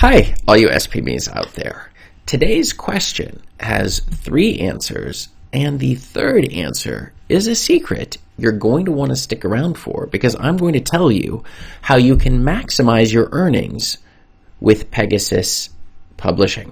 Hi, all you SPMEs out there. Today's question has three answers, and the third answer is a secret you're going to want to stick around for because I'm going to tell you how you can maximize your earnings with Pegasus Publishing.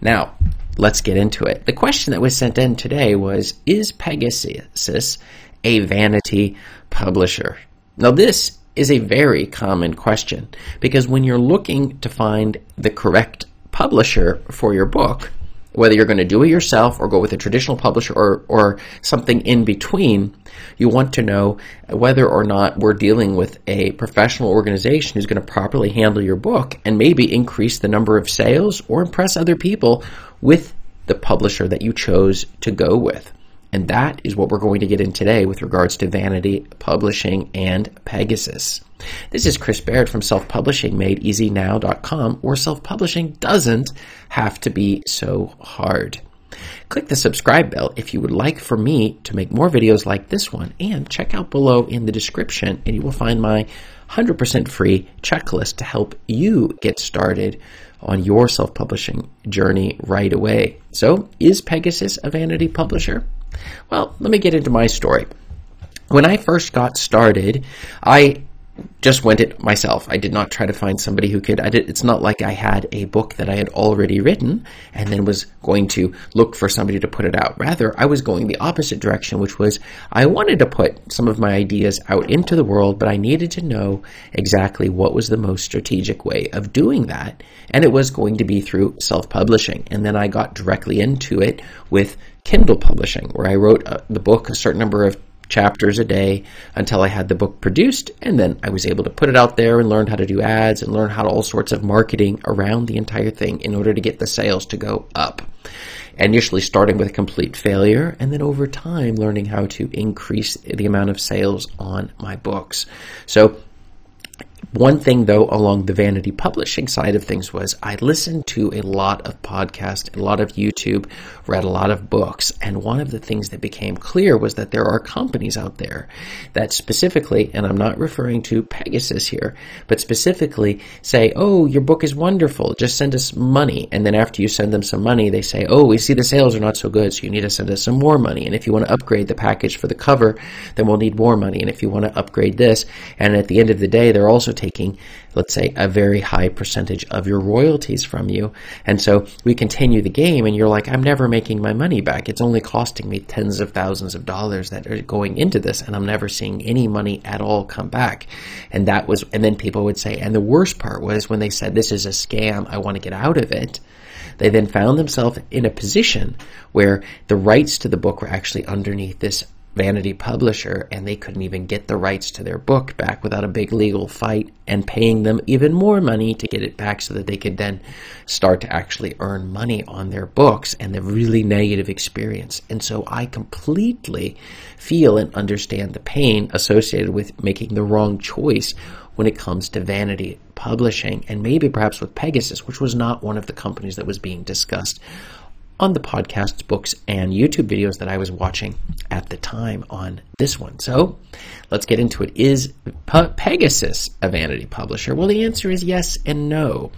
Now, let's get into it. The question that was sent in today was Is Pegasus a vanity publisher? Now, this is a very common question because when you're looking to find the correct publisher for your book, whether you're going to do it yourself or go with a traditional publisher or, or something in between, you want to know whether or not we're dealing with a professional organization who's going to properly handle your book and maybe increase the number of sales or impress other people with the publisher that you chose to go with. And that is what we're going to get in today with regards to Vanity Publishing and Pegasus. This is Chris Baird from Self Publishing Made Easy where self publishing doesn't have to be so hard. Click the subscribe bell if you would like for me to make more videos like this one, and check out below in the description, and you will find my 100% free checklist to help you get started on your self publishing journey right away. So, is Pegasus a vanity publisher? Well, let me get into my story. When I first got started, I just went it myself. I did not try to find somebody who could. I did, it's not like I had a book that I had already written and then was going to look for somebody to put it out. Rather, I was going the opposite direction, which was I wanted to put some of my ideas out into the world, but I needed to know exactly what was the most strategic way of doing that. And it was going to be through self publishing. And then I got directly into it with Kindle publishing, where I wrote uh, the book a certain number of chapters a day until I had the book produced. And then I was able to put it out there and learn how to do ads and learn how to all sorts of marketing around the entire thing in order to get the sales to go up. Initially starting with a complete failure and then over time learning how to increase the amount of sales on my books. So one thing, though, along the vanity publishing side of things was I listened to a lot of podcasts, a lot of YouTube, read a lot of books, and one of the things that became clear was that there are companies out there that specifically, and I'm not referring to Pegasus here, but specifically say, oh, your book is wonderful, just send us money. And then after you send them some money, they say, oh, we see the sales are not so good, so you need to send us some more money. And if you want to upgrade the package for the cover, then we'll need more money. And if you want to upgrade this, and at the end of the day, they're also taking, let's say, a very high percentage of your royalties from you. And so we continue the game, and you're like, I'm never making my money back. It's only costing me tens of thousands of dollars that are going into this, and I'm never seeing any money at all come back. And that was, and then people would say, and the worst part was when they said, This is a scam, I want to get out of it. They then found themselves in a position where the rights to the book were actually underneath this vanity publisher and they couldn't even get the rights to their book back without a big legal fight and paying them even more money to get it back so that they could then start to actually earn money on their books and the really negative experience. And so I completely feel and understand the pain associated with making the wrong choice when it comes to vanity publishing and maybe perhaps with Pegasus, which was not one of the companies that was being discussed on the podcasts, books, and YouTube videos that I was watching at the time on this one. So let's get into it. Is Pegasus a vanity publisher? Well, the answer is yes and no.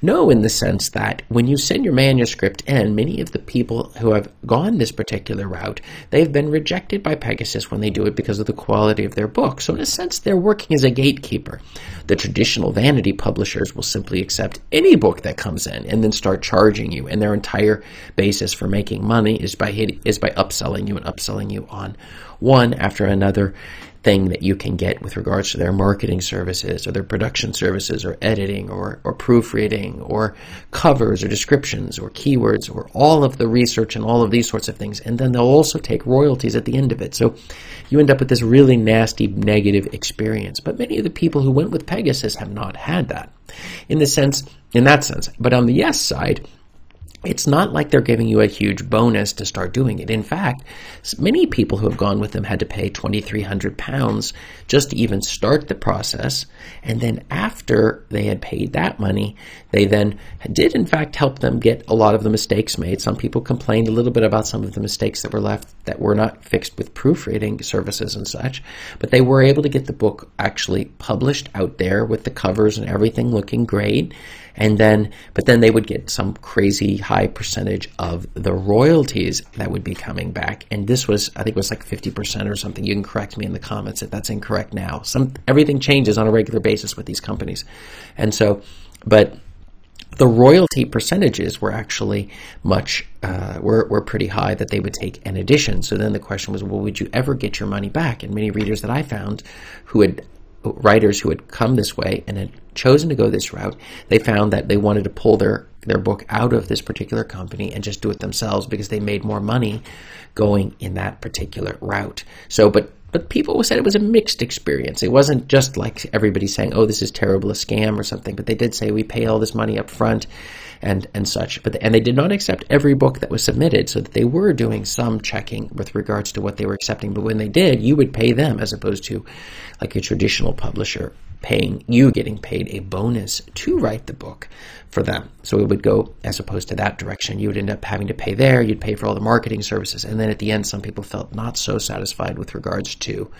No, in the sense that when you send your manuscript in, many of the people who have gone this particular route, they've been rejected by Pegasus when they do it because of the quality of their book. So, in a sense, they're working as a gatekeeper. The traditional vanity publishers will simply accept any book that comes in and then start charging you, and their entire basis for making money is by is by upselling you and upselling you on one after another thing that you can get with regards to their marketing services or their production services or editing or, or proofreading or covers or descriptions or keywords or all of the research and all of these sorts of things. And then they'll also take royalties at the end of it. So you end up with this really nasty negative experience. But many of the people who went with Pegasus have not had that in the sense, in that sense. But on the yes side, it's not like they're giving you a huge bonus to start doing it. In fact, many people who have gone with them had to pay £2,300 just to even start the process. And then after they had paid that money, they then did in fact help them get a lot of the mistakes made. Some people complained a little bit about some of the mistakes that were left that were not fixed with proofreading services and such, but they were able to get the book actually published out there with the covers and everything looking great and then but then they would get some crazy high percentage of the royalties that would be coming back. And this was i think it was like 50% or something. You can correct me in the comments if that's incorrect now. Some everything changes on a regular basis with these companies. And so but the royalty percentages were actually much uh, were, were pretty high that they would take an addition. So then the question was well would you ever get your money back? And many readers that i found who had writers who had come this way and had chosen to go this route, they found that they wanted to pull their, their book out of this particular company and just do it themselves because they made more money going in that particular route. So, but but people said it was a mixed experience. It wasn't just like everybody saying, "Oh, this is terrible, a scam" or something. But they did say we pay all this money up front, and and such. But and they did not accept every book that was submitted, so that they were doing some checking with regards to what they were accepting. But when they did, you would pay them as opposed to like a traditional publisher paying you getting paid a bonus to write the book for them. So it would go as opposed to that direction. You would end up having to pay there, you'd pay for all the marketing services. And then at the end, some people felt not so satisfied with regards to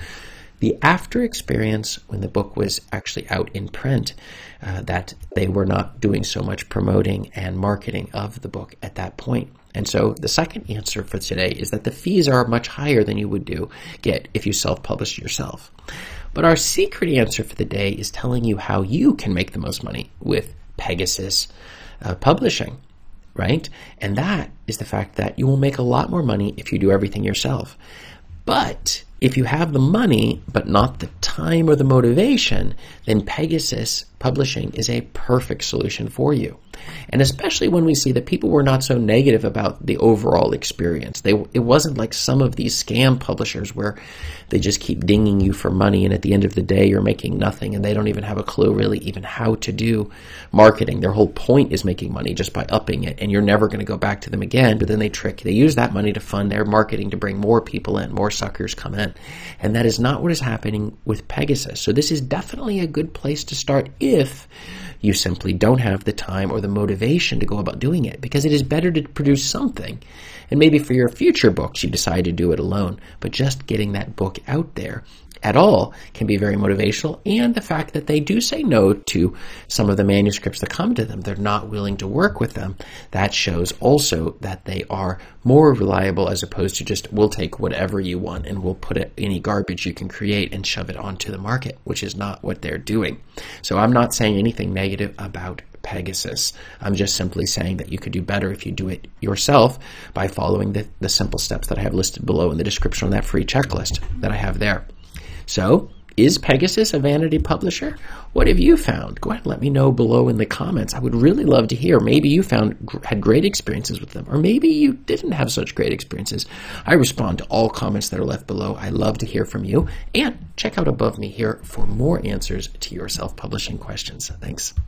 the after experience when the book was actually out in print, uh, that they were not doing so much promoting and marketing of the book at that point. And so the second answer for today is that the fees are much higher than you would do get if you self-published yourself. But our secret answer for the day is telling you how you can make the most money with Pegasus uh, publishing, right? And that is the fact that you will make a lot more money if you do everything yourself. But if you have the money, but not the time or the motivation, then Pegasus publishing is a perfect solution for you. And especially when we see that people were not so negative about the overall experience. They, it wasn't like some of these scam publishers where they just keep dinging you for money and at the end of the day you're making nothing and they don't even have a clue really even how to do marketing. Their whole point is making money just by upping it and you're never going to go back to them again. But then they trick, they use that money to fund their marketing to bring more people in, more suckers come in. And that is not what is happening with Pegasus. So this is definitely a good place to start if you simply don't have the time or the motivation to go about doing it because it is better to produce something. And maybe for your future books, you decide to do it alone, but just getting that book out there at all can be very motivational. And the fact that they do say no to some of the manuscripts that come to them, they're not willing to work with them. That shows also that they are more reliable as opposed to just, we'll take whatever you want and we'll put it, any garbage you can create and shove it onto the market, which is not what they're doing. So I'm not saying anything negative about Pegasus. I'm just simply saying that you could do better if you do it yourself by following the, the simple steps that I have listed below in the description on that free checklist that I have there. So, is Pegasus a vanity publisher? What have you found? Go ahead and let me know below in the comments. I would really love to hear. Maybe you found had great experiences with them, or maybe you didn't have such great experiences. I respond to all comments that are left below. I love to hear from you. And check out above me here for more answers to your self-publishing questions. Thanks.